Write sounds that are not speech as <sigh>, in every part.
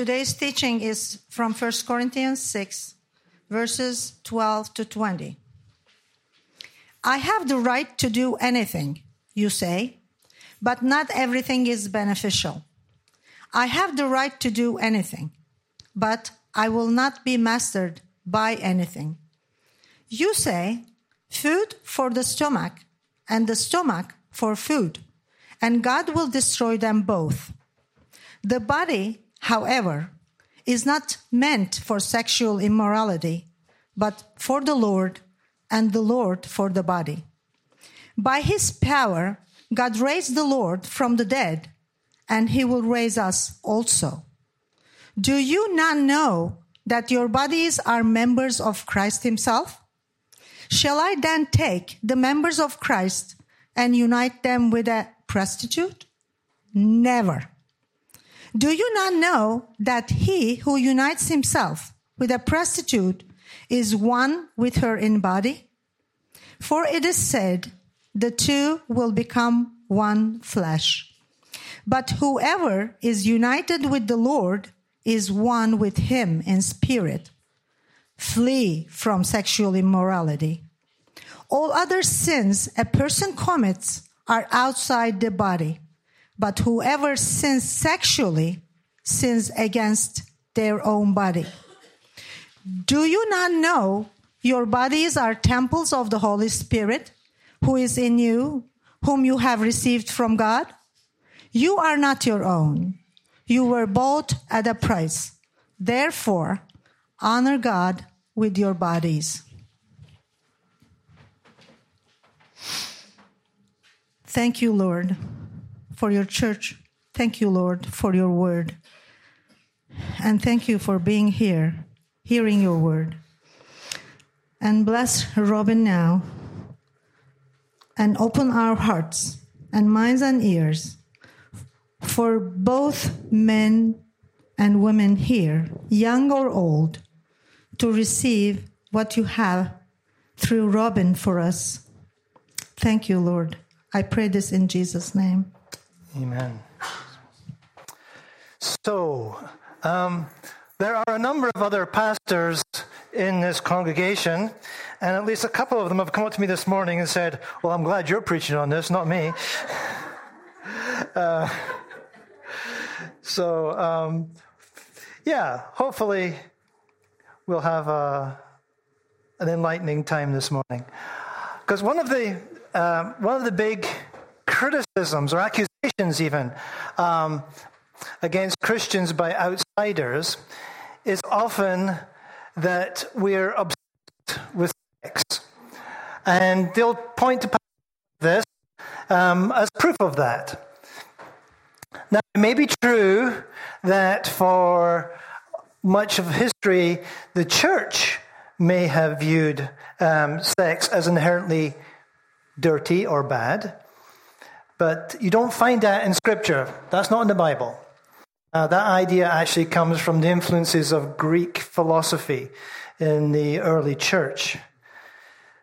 Today's teaching is from 1 Corinthians 6, verses 12 to 20. I have the right to do anything, you say, but not everything is beneficial. I have the right to do anything, but I will not be mastered by anything. You say, food for the stomach, and the stomach for food, and God will destroy them both. The body, however, is not meant for sexual immorality, but for the Lord, and the Lord for the body. By his power, God raised the Lord from the dead, and he will raise us also. Do you not know that your bodies are members of Christ himself? Shall I then take the members of Christ and unite them with a prostitute? Never. Do you not know that he who unites himself with a prostitute is one with her in body? For it is said, the two will become one flesh. But whoever is united with the Lord is one with him in spirit. Flee from sexual immorality. All other sins a person commits are outside the body, but whoever sins sexually sins against their own body. Do you not know your bodies are temples of the Holy Spirit who is in you, whom you have received from God? You are not your own. You were bought at a price. Therefore, honor God with your bodies. Thank you, Lord, for your church. Thank you, Lord, for your word. And thank you for being here, hearing your word. And bless Robin now and open our hearts and minds and ears for both men and women here, young or old, to receive what you have through Robin for us. Thank you, Lord. I pray this in Jesus' name. Amen. So, um, there are a number of other pastors in this congregation, and at least a couple of them have come up to me this morning and said, Well, I'm glad you're preaching on this, not me. <laughs> Uh, so, um, yeah, hopefully we'll have a, uh, an enlightening time this morning. Because one of the um, one of the big criticisms or accusations, even um, against Christians by outsiders, is often that we're obsessed with sex, and they'll point to this um, as proof of that. Now, it may be true that for much of history, the church may have viewed um, sex as inherently dirty or bad, but you don't find that in Scripture. That's not in the Bible. Uh, that idea actually comes from the influences of Greek philosophy in the early church.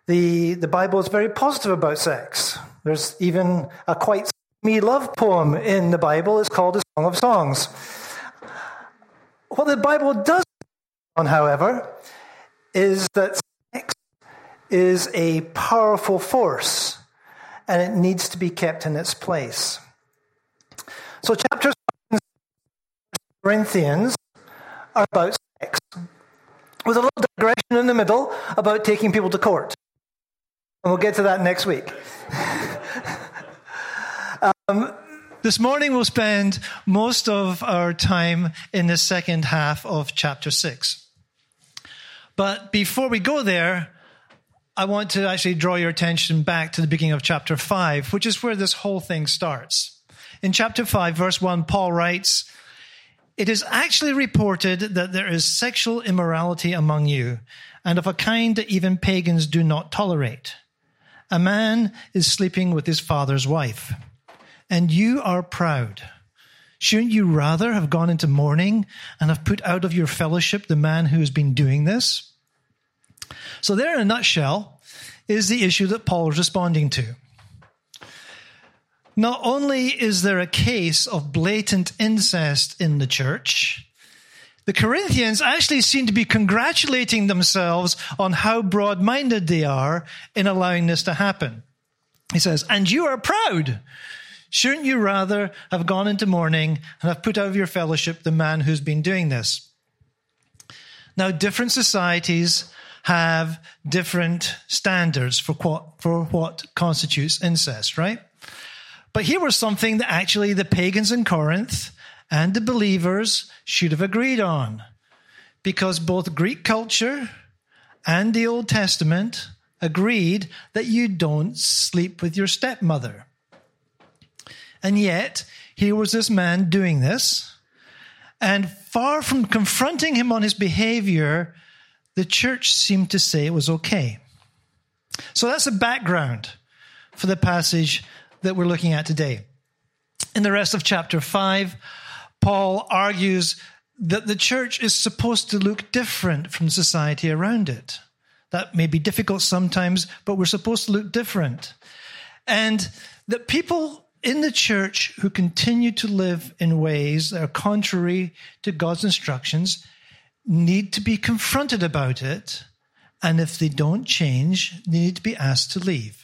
The, the Bible is very positive about sex. There's even a quite me love poem in the Bible. It's called a Song of Songs. What the Bible does on, however, is that sex is a powerful force and it needs to be kept in its place. So, chapters Corinthians are about sex, with a little digression in the middle about taking people to court. And we'll get to that next week. <laughs> um, this morning, we'll spend most of our time in the second half of chapter 6. But before we go there, I want to actually draw your attention back to the beginning of chapter 5, which is where this whole thing starts. In chapter 5, verse 1, Paul writes, It is actually reported that there is sexual immorality among you, and of a kind that even pagans do not tolerate. A man is sleeping with his father's wife and you are proud. Shouldn't you rather have gone into mourning and have put out of your fellowship the man who has been doing this? So, there in a nutshell is the issue that Paul is responding to. Not only is there a case of blatant incest in the church, the Corinthians actually seem to be congratulating themselves on how broad minded they are in allowing this to happen. He says, And you are proud. Shouldn't you rather have gone into mourning and have put out of your fellowship the man who's been doing this? Now, different societies have different standards for what, for what constitutes incest, right? But here was something that actually the pagans in Corinth and the believers should have agreed on. Because both Greek culture and the Old Testament agreed that you don't sleep with your stepmother. And yet, here was this man doing this. And far from confronting him on his behavior, the church seemed to say it was okay. So that's the background for the passage that we're looking at today. In the rest of chapter 5, Paul argues that the church is supposed to look different from society around it. That may be difficult sometimes, but we're supposed to look different. And that people in the church who continue to live in ways that are contrary to God's instructions need to be confronted about it. And if they don't change, they need to be asked to leave.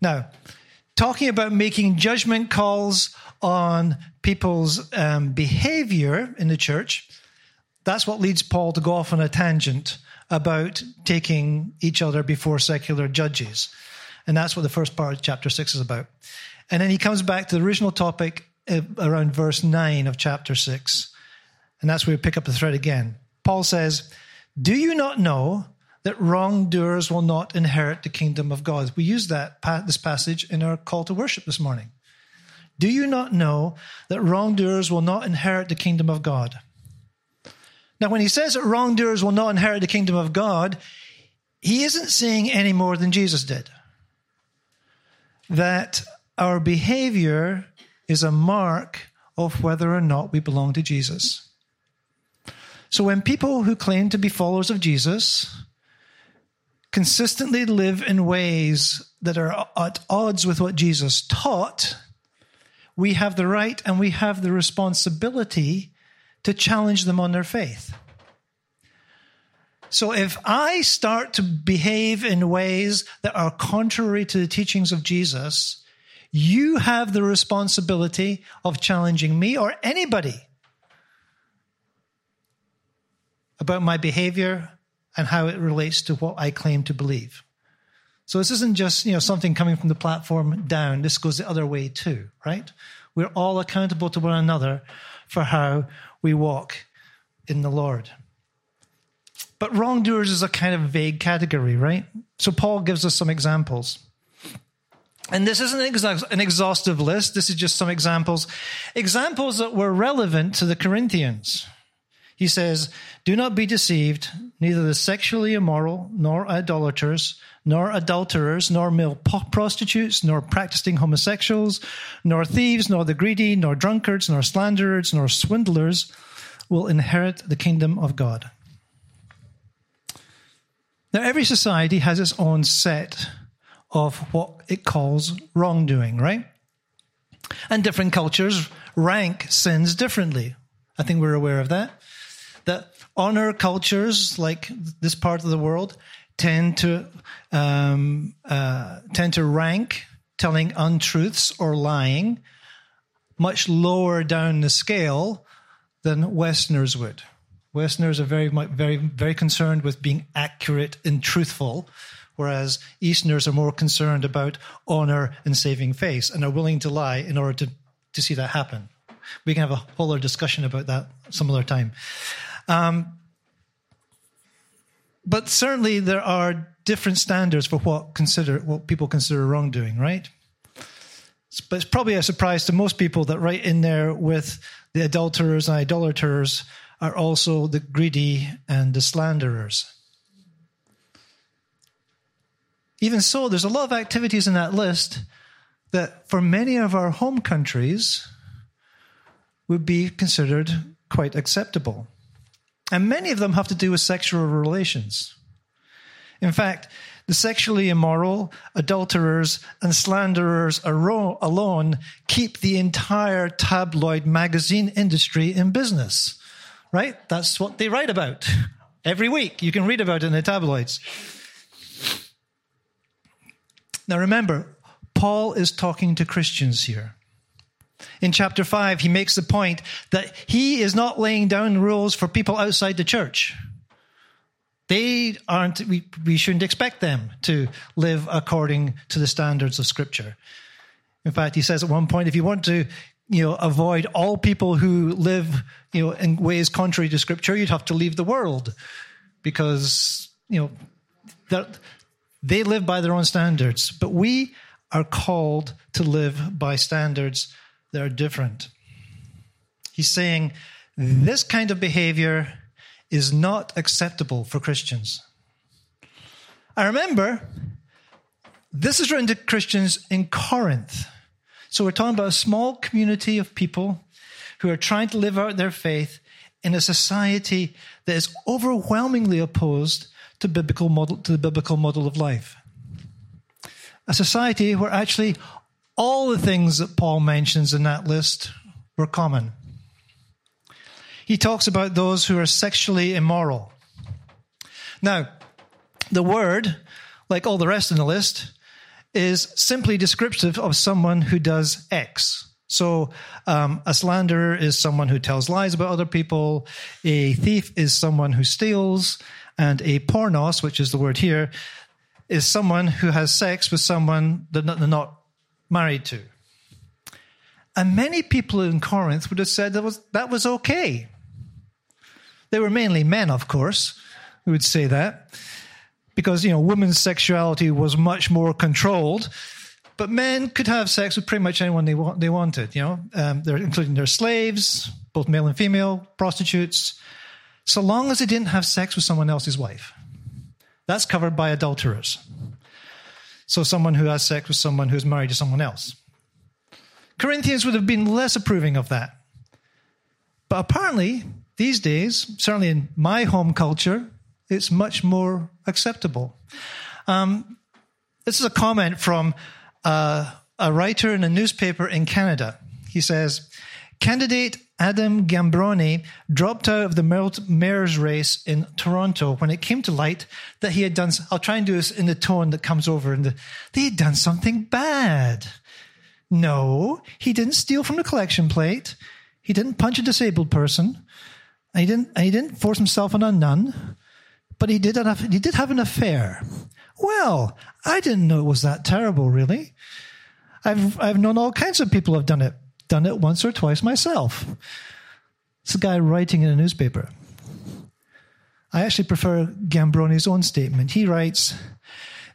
Now, talking about making judgment calls on people's um, behavior in the church, that's what leads Paul to go off on a tangent about taking each other before secular judges. And that's what the first part of chapter 6 is about. And then he comes back to the original topic uh, around verse 9 of chapter 6. And that's where we pick up the thread again. Paul says, Do you not know that wrongdoers will not inherit the kingdom of God? We used that this passage in our call to worship this morning. Do you not know that wrongdoers will not inherit the kingdom of God? Now, when he says that wrongdoers will not inherit the kingdom of God, he isn't saying any more than Jesus did. That our behavior is a mark of whether or not we belong to Jesus. So when people who claim to be followers of Jesus consistently live in ways that are at odds with what Jesus taught, we have the right and we have the responsibility to challenge them on their faith. So if I start to behave in ways that are contrary to the teachings of Jesus, you have the responsibility of challenging me or anybody about my behavior and how it relates to what I claim to believe. So this isn't just, you know, something coming from the platform down. This goes the other way too, right? We're all accountable to one another for how we walk in the Lord. But wrongdoers is a kind of vague category, right? So Paul gives us some examples. And this isn't an exhaustive list. This is just some examples. Examples that were relevant to the Corinthians. He says, Do not be deceived. Neither the sexually immoral, nor idolaters, nor adulterers, nor male prostitutes, nor practicing homosexuals, nor thieves, nor the greedy, nor drunkards, nor slanderers, nor swindlers will inherit the kingdom of God. Now, every society has its own set of what it calls wrongdoing, right? And different cultures rank sins differently. I think we're aware of that. Honor cultures like this part of the world tend to um, uh, tend to rank telling untruths or lying much lower down the scale than Westerners would. Westerners are very, very, very concerned with being accurate and truthful, whereas Easterners are more concerned about honor and saving face and are willing to lie in order to, to see that happen. We can have a whole other discussion about that some other time. Um, but certainly there are different standards for what consider what people consider wrongdoing, right? But it's probably a surprise to most people that right in there with the adulterers and idolaters are also the greedy and the slanderers. Even so, there's a lot of activities in that list that for many of our home countries would be considered quite acceptable. And many of them have to do with sexual relations. In fact, the sexually immoral, adulterers, and slanderers alone keep the entire tabloid magazine industry in business. right? That's what they write about <laughs> every week. You can read about it in the tabloids. Now remember, Paul is talking to Christians here. In chapter 5, he makes the point that he is not laying down rules for people outside the church. They aren't, we, we shouldn't expect them to live according to the standards of Scripture. In fact, he says at one point, if you want to you know, avoid all people who live, you know, in ways contrary to Scripture, you'd have to leave the world because, you know, that they live by their own standards. But we are called to live by standards that are different. He's saying this kind of behavior is not acceptable for Christians. I remember this is written to Christians in Corinth. So we're talking about a small community of people who are trying to live out their faith in a society that is overwhelmingly opposed to biblical model to the biblical model of life. A society where actually all the things that Paul mentions in that list were common. He talks about those who are sexually immoral. Now, the word, like all the rest in the list, is simply descriptive of someone who does X. So, um, a slanderer is someone who tells lies about other people. A thief is someone who steals. And a pornos, which is the word here, is someone who has sex with someone that they're not married to. And many people in Corinth would have said that was, that was okay. They were mainly men, of course, who would say that because you know women's sexuality was much more controlled. But men could have sex with pretty much anyone they want, they wanted. You know, um, they're including their slaves, both male and female, prostitutes, so long as they didn't have sex with someone else's wife. That's covered by adulterers. So someone who has sex with someone who's married to someone else. Corinthians would have been less approving of that. But apparently, these days, certainly in my home culture, it's much more acceptable. Um, this is a comment from uh, a writer in a newspaper in Canada. He says, Candidate Adam Giambrone dropped out of the mayor's race in Toronto when it came to light that he had done, I'll try and do this in the tone that comes over, in the, they had done something bad. No, he didn't steal from the collection plate. He didn't punch a disabled person. And he didn't, and he didn't force himself on a nun, but he did, have, he did have an affair. Well, I didn't know it was that terrible, really. I've, I've known all kinds of people have done it, done it once or twice myself. It's a guy writing in a newspaper. I actually prefer Giambrone's own statement. He writes,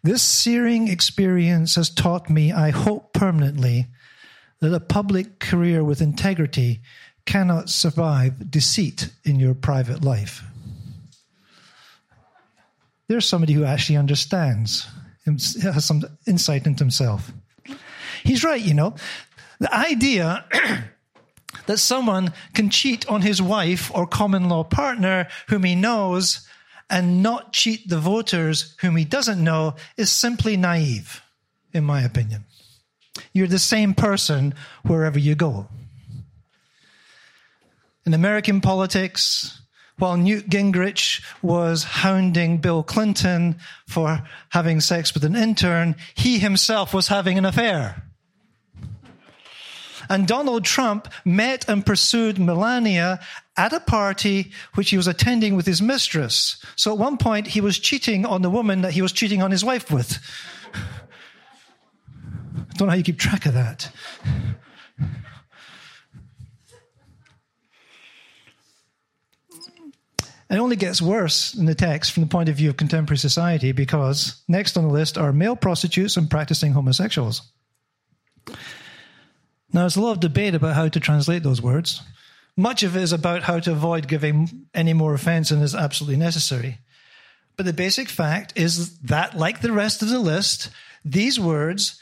This searing experience has taught me, I hope permanently, that a public career with integrity cannot survive deceit in your private life. There's somebody who actually understands, has some insight into himself. He's right, you know. The idea <clears throat> that someone can cheat on his wife or common law partner whom he knows and not cheat the voters whom he doesn't know is simply naive, in my opinion. You're the same person wherever you go. In American politics, while Newt Gingrich was hounding Bill Clinton for having sex with an intern, he himself was having an affair. And Donald Trump met and pursued Melania at a party which he was attending with his mistress. So at one point, he was cheating on the woman that he was cheating on his wife with. I don't know how you keep track of that. It only gets worse in the text from the point of view of contemporary society because next on the list are male prostitutes and practicing homosexuals. Now, there's a lot of debate about how to translate those words. Much of it is about how to avoid giving any more offense than is absolutely necessary. But the basic fact is that, like the rest of the list, these words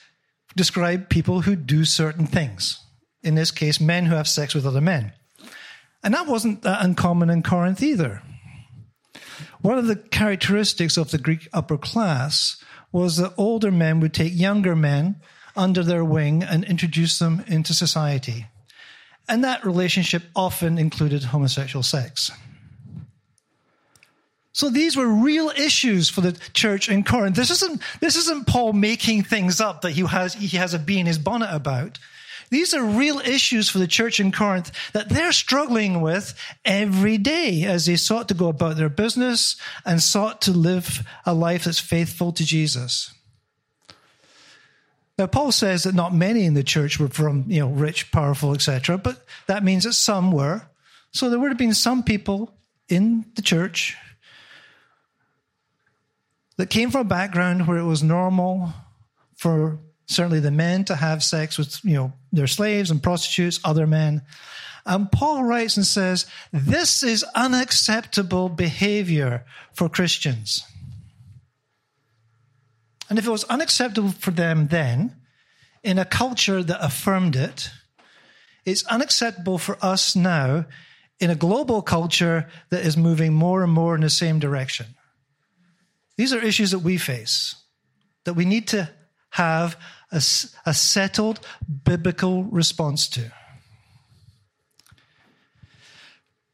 describe people who do certain things. In this case, men who have sex with other men. And that wasn't that uncommon in Corinth either. One of the characteristics of the Greek upper class was that older men would take younger men under their wing and introduce them into society. And that relationship often included homosexual sex. So these were real issues for the church in Corinth. This isn't, this isn't Paul making things up that he has, he has a bee in his bonnet about. These are real issues for the church in Corinth that they're struggling with every day as they sought to go about their business and sought to live a life that's faithful to Jesus. Now, Paul says that not many in the church were from, you know, rich, powerful, etc., but that means that some were. So there would have been some people in the church that came from a background where it was normal for certainly the men to have sex with you know their slaves and prostitutes, other men. And Paul writes and says, This is unacceptable behavior for Christians. And if it was unacceptable for them then, in a culture that affirmed it, it's unacceptable for us now in a global culture that is moving more and more in the same direction. These are issues that we face, that we need to have a, a settled biblical response to.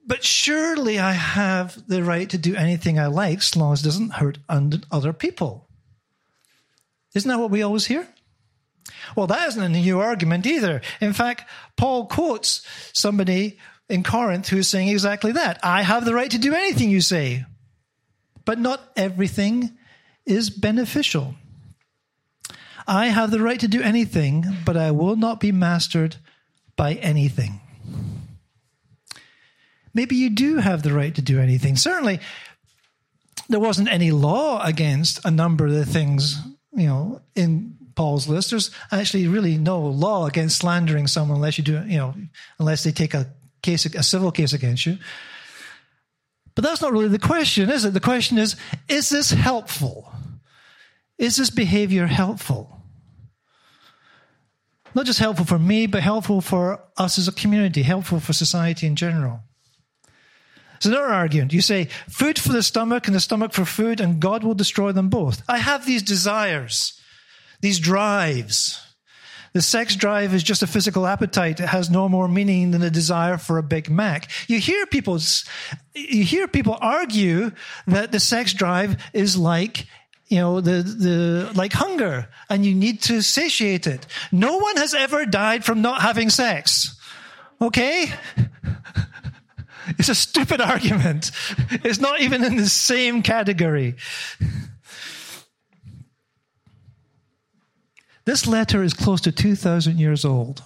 But surely I have the right to do anything I like as long as it doesn't hurt other people. Isn't that what we always hear? Well, that isn't a new argument either. In fact, Paul quotes somebody in Corinth who is saying exactly that. I have the right to do anything you say. But not everything is beneficial. I have the right to do anything, but I will not be mastered by anything. Maybe you do have the right to do anything. Certainly, there wasn't any law against a number of the things, you know, in Paul's list. There's actually really no law against slandering someone unless you do, you know, unless they take a case, a civil case against you. But that's not really the question, is it? The question is is this helpful? Is this behavior helpful? Not just helpful for me, but helpful for us as a community, helpful for society in general. So another argument. You say, food for the stomach and the stomach for food, and God will destroy them both. I have these desires, these drives. The sex drive is just a physical appetite. It has no more meaning than a desire for a Big Mac. You hear people, you hear people argue that the sex drive is like, you know, the, the, like hunger and you need to satiate it. No one has ever died from not having sex. Okay? <laughs> It's a stupid <laughs> argument. It's not even in the same category. This letter is close to 2,000 years old,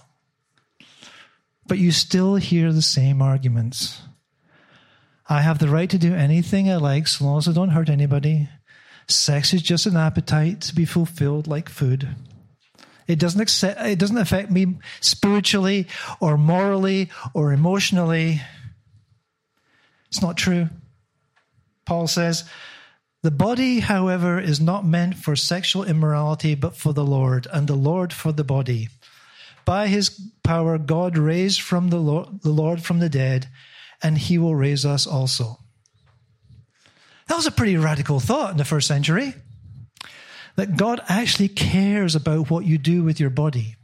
but you still hear the same arguments. I have the right to do anything I like so long as I don't hurt anybody. Sex is just an appetite to be fulfilled like food. It doesn't, accept, it doesn't affect me spiritually or morally or emotionally. It's not true. Paul says, the body, however, is not meant for sexual immorality, but for the Lord, and the Lord for the body. By his power, God raised from the Lord, the Lord from the dead, and he will raise us also. That was a pretty radical thought in the first century. That God actually cares about what you do with your body.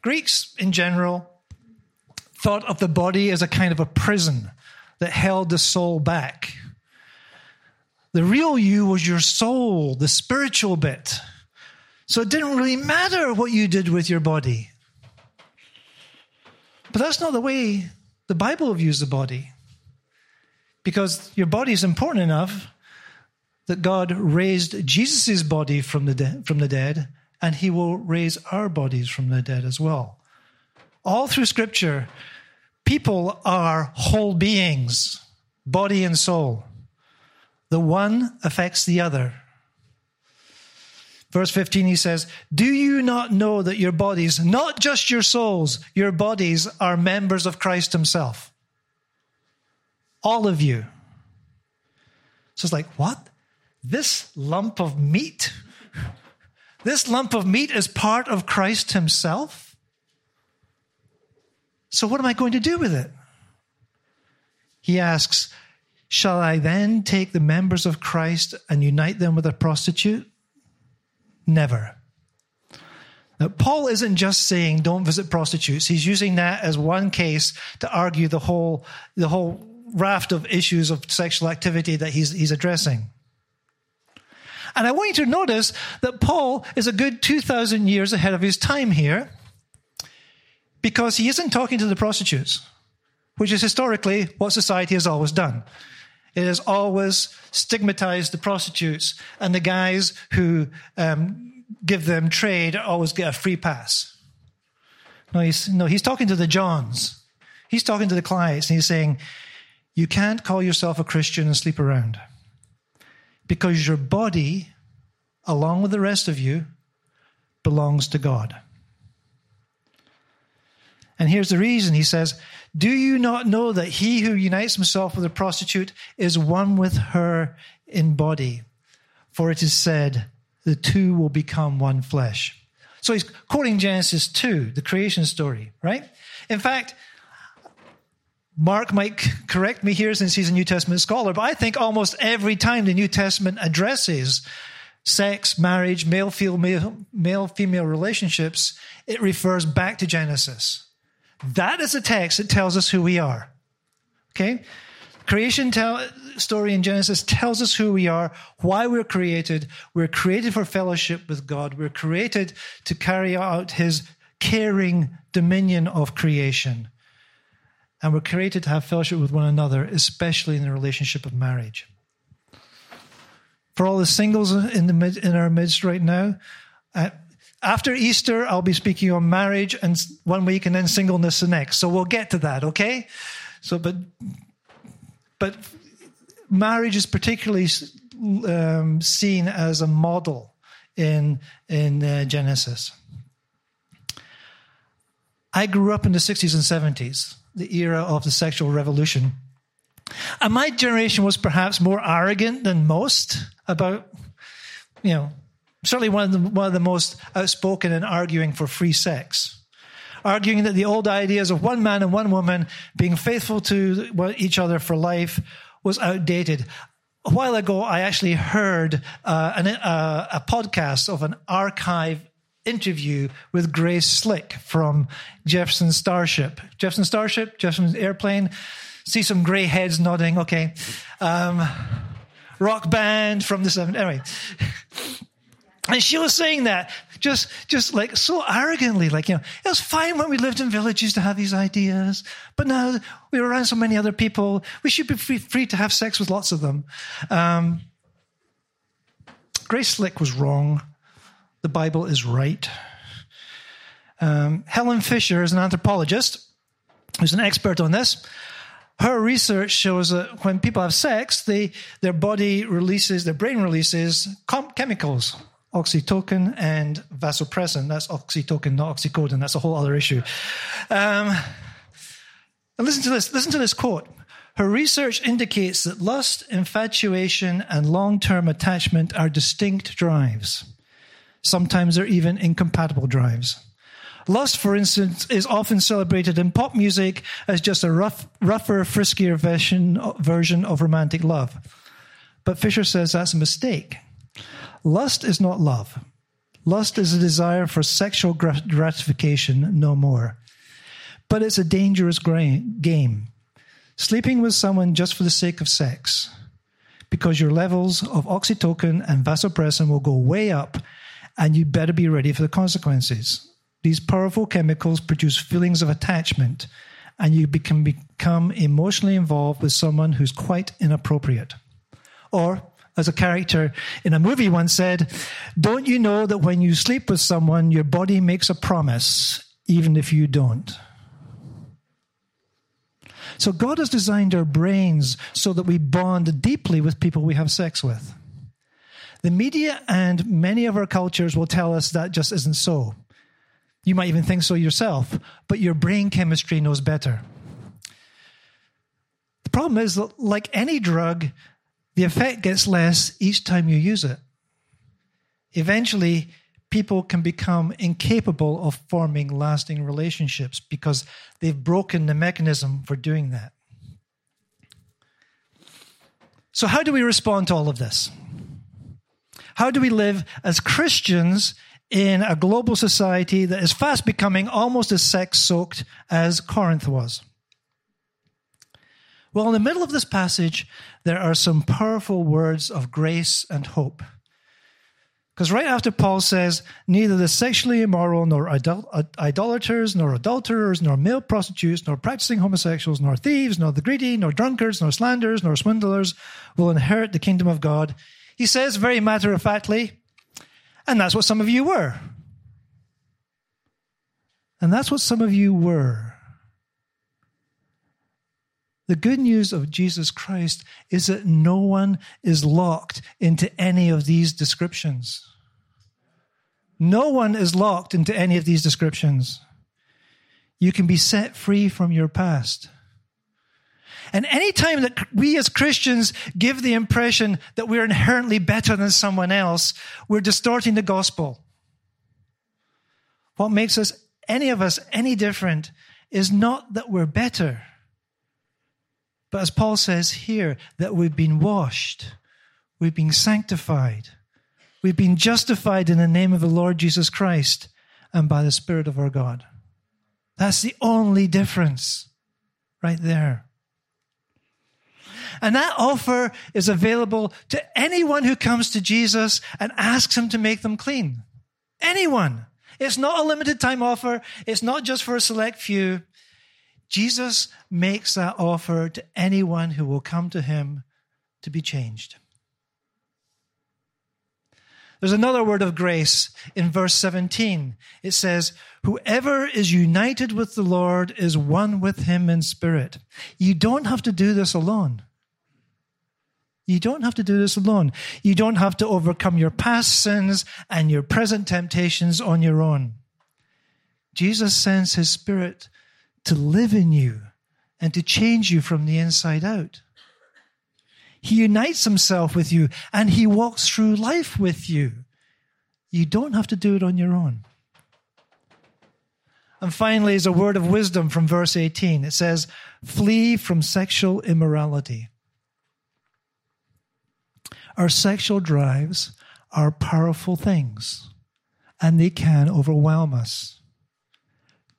Greeks, in general, thought of the body as a kind of a prison that held the soul back the real you was your soul, the spiritual bit. So it didn't really matter what you did with your body. But that's not the way the Bible views the body. Because your body is important enough that God raised Jesus' body from the, de- from the dead, and he will raise our bodies from the dead as well. All through Scripture, people are whole beings, body and soul. The one affects the other. Verse 15, he says, Do you not know that your bodies, not just your souls, your bodies are members of Christ Himself? All of you. So it's like, what? This lump of meat? <laughs> This lump of meat is part of Christ Himself? So what am I going to do with it? He asks, Shall I then take the members of Christ and unite them with a prostitute? Never. Now, Paul isn't just saying don't visit prostitutes. He's using that as one case to argue the whole, the whole raft of issues of sexual activity that he's, he's addressing. And I want you to notice that Paul is a good 2,000 years ahead of his time here because he isn't talking to the prostitutes, which is historically what society has always done. It has always stigmatized the prostitutes, and the guys who um, give them trade always get a free pass. No he's, no, he's talking to the Johns. He's talking to the clients, and he's saying, You can't call yourself a Christian and sleep around because your body, along with the rest of you, belongs to God. And here's the reason he says, Do you not know that he who unites himself with a prostitute is one with her in body? For it is said, The two will become one flesh. So he's quoting Genesis 2, the creation story, right? In fact, Mark might correct me here since he's a New Testament scholar, but I think almost every time the New Testament addresses sex, marriage, male female, male female relationships, it refers back to Genesis. That is a text that tells us who we are. Okay? Creation tell, story in Genesis tells us who we are, why we're created. We're created for fellowship with God. We're created to carry out his caring dominion of creation. And we're created to have fellowship with one another, especially in the relationship of marriage. For all the singles in, the mid, in our midst right now, after Easter, I'll be speaking on marriage and one week and then singleness the next. So we'll get to that, okay? So, but, but marriage is particularly um, seen as a model in, in uh, Genesis. I grew up in the 60s and 70s, the era of the sexual revolution. And my generation was perhaps more arrogant than most about, you know, certainly one of the, one of the most outspoken in arguing for free sex. Arguing that the old ideas of one man and one woman being faithful to each other for life was outdated. A while ago, I actually heard uh, an, uh, a podcast of an archive interview with Grace Slick from Jefferson Starship. Jefferson Starship, Jefferson Airplane. See some gray heads nodding. Okay. Um, rock band from the 70s. Anyway. <laughs> And she was saying that just, just like so arrogantly, like, you know, it was fine when we lived in villages to have these ideas, but now we're around so many other people. We should be free, free to have sex with lots of them. Um, Grace Slick was wrong. The Bible is right. Um, Helen Fisher is an anthropologist who's an expert on this. Her research shows that when people have sex, they, their body releases, their brain releases com- chemicals oxytocin and vasopressin. That's oxytocin, not oxycodone. That's a whole other issue. Um, and listen to this. Listen to this quote. Her research indicates that lust, infatuation, and long term attachment are distinct drives. Sometimes they're even incompatible drives. Lust, for instance, is often celebrated in pop music as just a rough, rougher, friskier version, version of romantic love. But Fisher says that's a mistake. Lust is not love. Lust is a desire for sexual gratification, no more. But it's a dangerous game. Sleeping with someone just for the sake of sex, because your levels of oxytocin and vasopressin will go way up, and you'd better be ready for the consequences. These powerful chemicals produce feelings of attachment, and you can become emotionally involved with someone who's quite inappropriate. Or as a character in a movie once said, Don't you know that when you sleep with someone, your body makes a promise, even if you don't? So God has designed our brains so that we bond deeply with people we have sex with. The media and many of our cultures will tell us that just isn't so. You might even think so yourself, but your brain chemistry knows better. The problem is like any drug, the effect gets less each time you use it. Eventually, people can become incapable of forming lasting relationships because they've broken the mechanism for doing that. So, how do we respond to all of this? How do we live as Christians in a global society that is fast becoming almost as sex soaked as Corinth was? Well, in the middle of this passage, there are some powerful words of grace and hope. Because right after Paul says, neither the sexually immoral, nor idol- idolaters, nor adulterers, nor male prostitutes, nor practicing homosexuals, nor thieves, nor the greedy, nor drunkards, nor slanderers, nor swindlers will inherit the kingdom of God. He says very matter of factly, and that's what some of you were. And that's what some of you were. The good news of Jesus Christ is that no one is locked into any of these descriptions. No one is locked into any of these descriptions. You can be set free from your past. And anytime that we as Christians give the impression that we're inherently better than someone else, we're distorting the gospel. What makes us, any of us, any different is not that we're better but as Paul says here, that we've been washed, we've been sanctified, we've been justified in the name of the Lord Jesus Christ and by the Spirit of our God. That's the only difference right there. And that offer is available to anyone who comes to Jesus and asks him to make them clean. Anyone. It's not a limited time offer. It's not just for a select few. Jesus makes that offer to anyone who will come to him to be changed. There's another word of grace in verse 17. It says, Whoever is united with the Lord is one with him in spirit. You don't have to do this alone. You don't have to do this alone. You don't have to overcome your past sins and your present temptations on your own. Jesus sends his spirit to live in you and to change you from the inside out. He unites himself with you and he walks through life with you. You don't have to do it on your own. And finally, is a word of wisdom from verse 18. It says, Flee from sexual immorality. Our sexual drives are powerful things, and they can overwhelm us.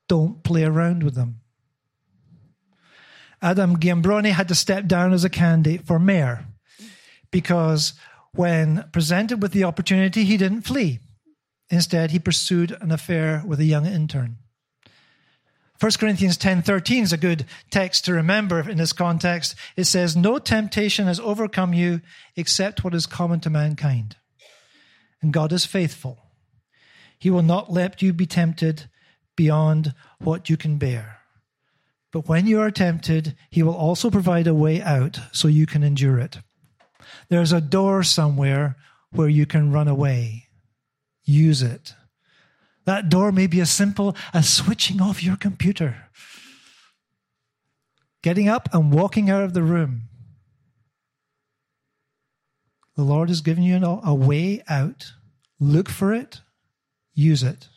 Don't play around with them. Adam Giambrone had to step down as a candidate for mayor because when presented with the opportunity, he didn't flee. Instead, he pursued an affair with a young intern. 1 Corinthians 10:13 is a good text to remember in this context. It says, "No temptation has overcome you except what is common to mankind. And God is faithful. He will not let you be tempted beyond what you can bear. But when you are tempted, he will also provide a way out so you can endure it. There's a door somewhere where you can run away. Use it. That door may be as simple as switching off your computer, getting up and walking out of the room. The Lord has given you a way out. Look for it, use it.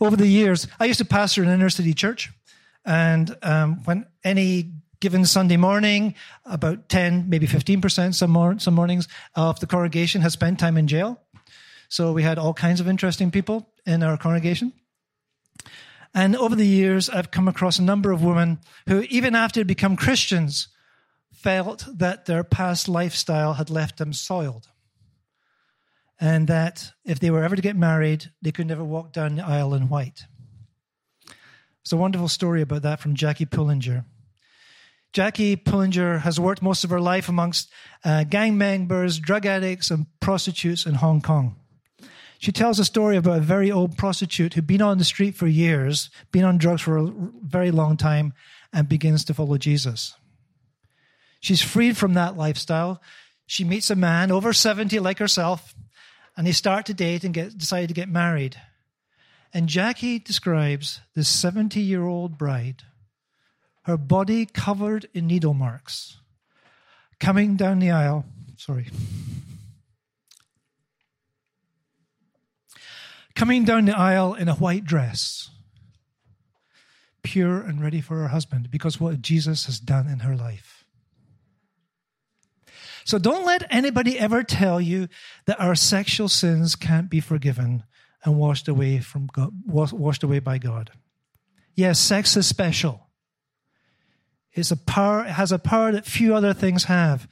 Over the years, I used to pastor an inner city church, and um, when any given Sunday morning, about 10, maybe 15% some, more, some mornings of the congregation has spent time in jail. So we had all kinds of interesting people in our congregation. And over the years, I've come across a number of women who, even after they become Christians, felt that their past lifestyle had left them soiled and that if they were ever to get married, they could never walk down the aisle in white. It's a wonderful story about that from Jackie Pullinger. Jackie Pullinger has worked most of her life amongst uh, gang members, drug addicts, and prostitutes in Hong Kong. She tells a story about a very old prostitute who'd been on the street for years, been on drugs for a very long time, and begins to follow Jesus. She's freed from that lifestyle. She meets a man over 70 like herself, and they start to date and get decide to get married. And Jackie describes this 70 year old bride, her body covered in needle marks, coming down the aisle. Sorry. Coming down the aisle in a white dress, pure and ready for her husband, because what Jesus has done in her life. So don't let anybody ever tell you that our sexual sins can't be forgiven and washed away from God, washed away by God. Yes, sex is special. It's a power, it has a power that few other things have.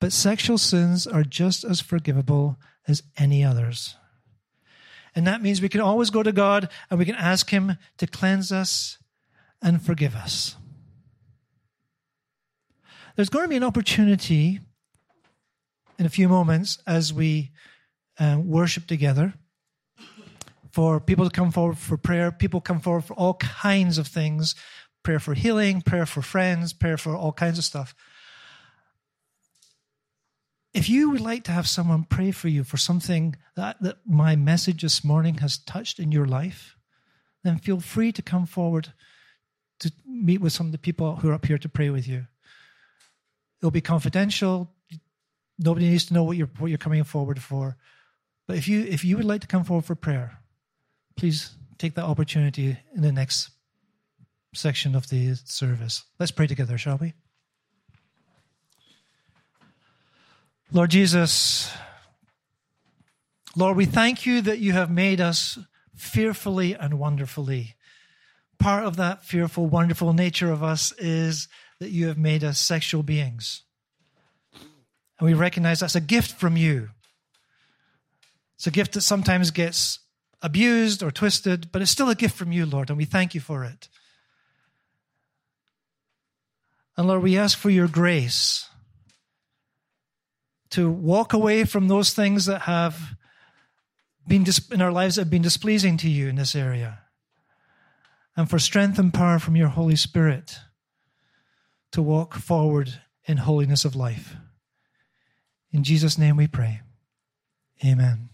But sexual sins are just as forgivable as any others. And that means we can always go to God and we can ask Him to cleanse us and forgive us. There's going to be an opportunity in a few moments as we uh, worship together for people to come forward for prayer. People come forward for all kinds of things prayer for healing, prayer for friends, prayer for all kinds of stuff. If you would like to have someone pray for you for something that, that my message this morning has touched in your life, then feel free to come forward to meet with some of the people who are up here to pray with you. It'll be confidential. Nobody needs to know what you're what you're coming forward for. But if you if you would like to come forward for prayer, please take that opportunity in the next section of the service. Let's pray together, shall we? Lord Jesus, Lord, we thank you that you have made us fearfully and wonderfully. Part of that fearful, wonderful nature of us is that you have made us sexual beings. And we recognize that's a gift from you. It's a gift that sometimes gets abused or twisted, but it's still a gift from you, Lord, and we thank you for it. And Lord, we ask for your grace to walk away from those things that have been in our lives that have been displeasing to you in this area. And for strength and power from your Holy Spirit to walk forward in holiness of life. In Jesus' name we pray. Amen.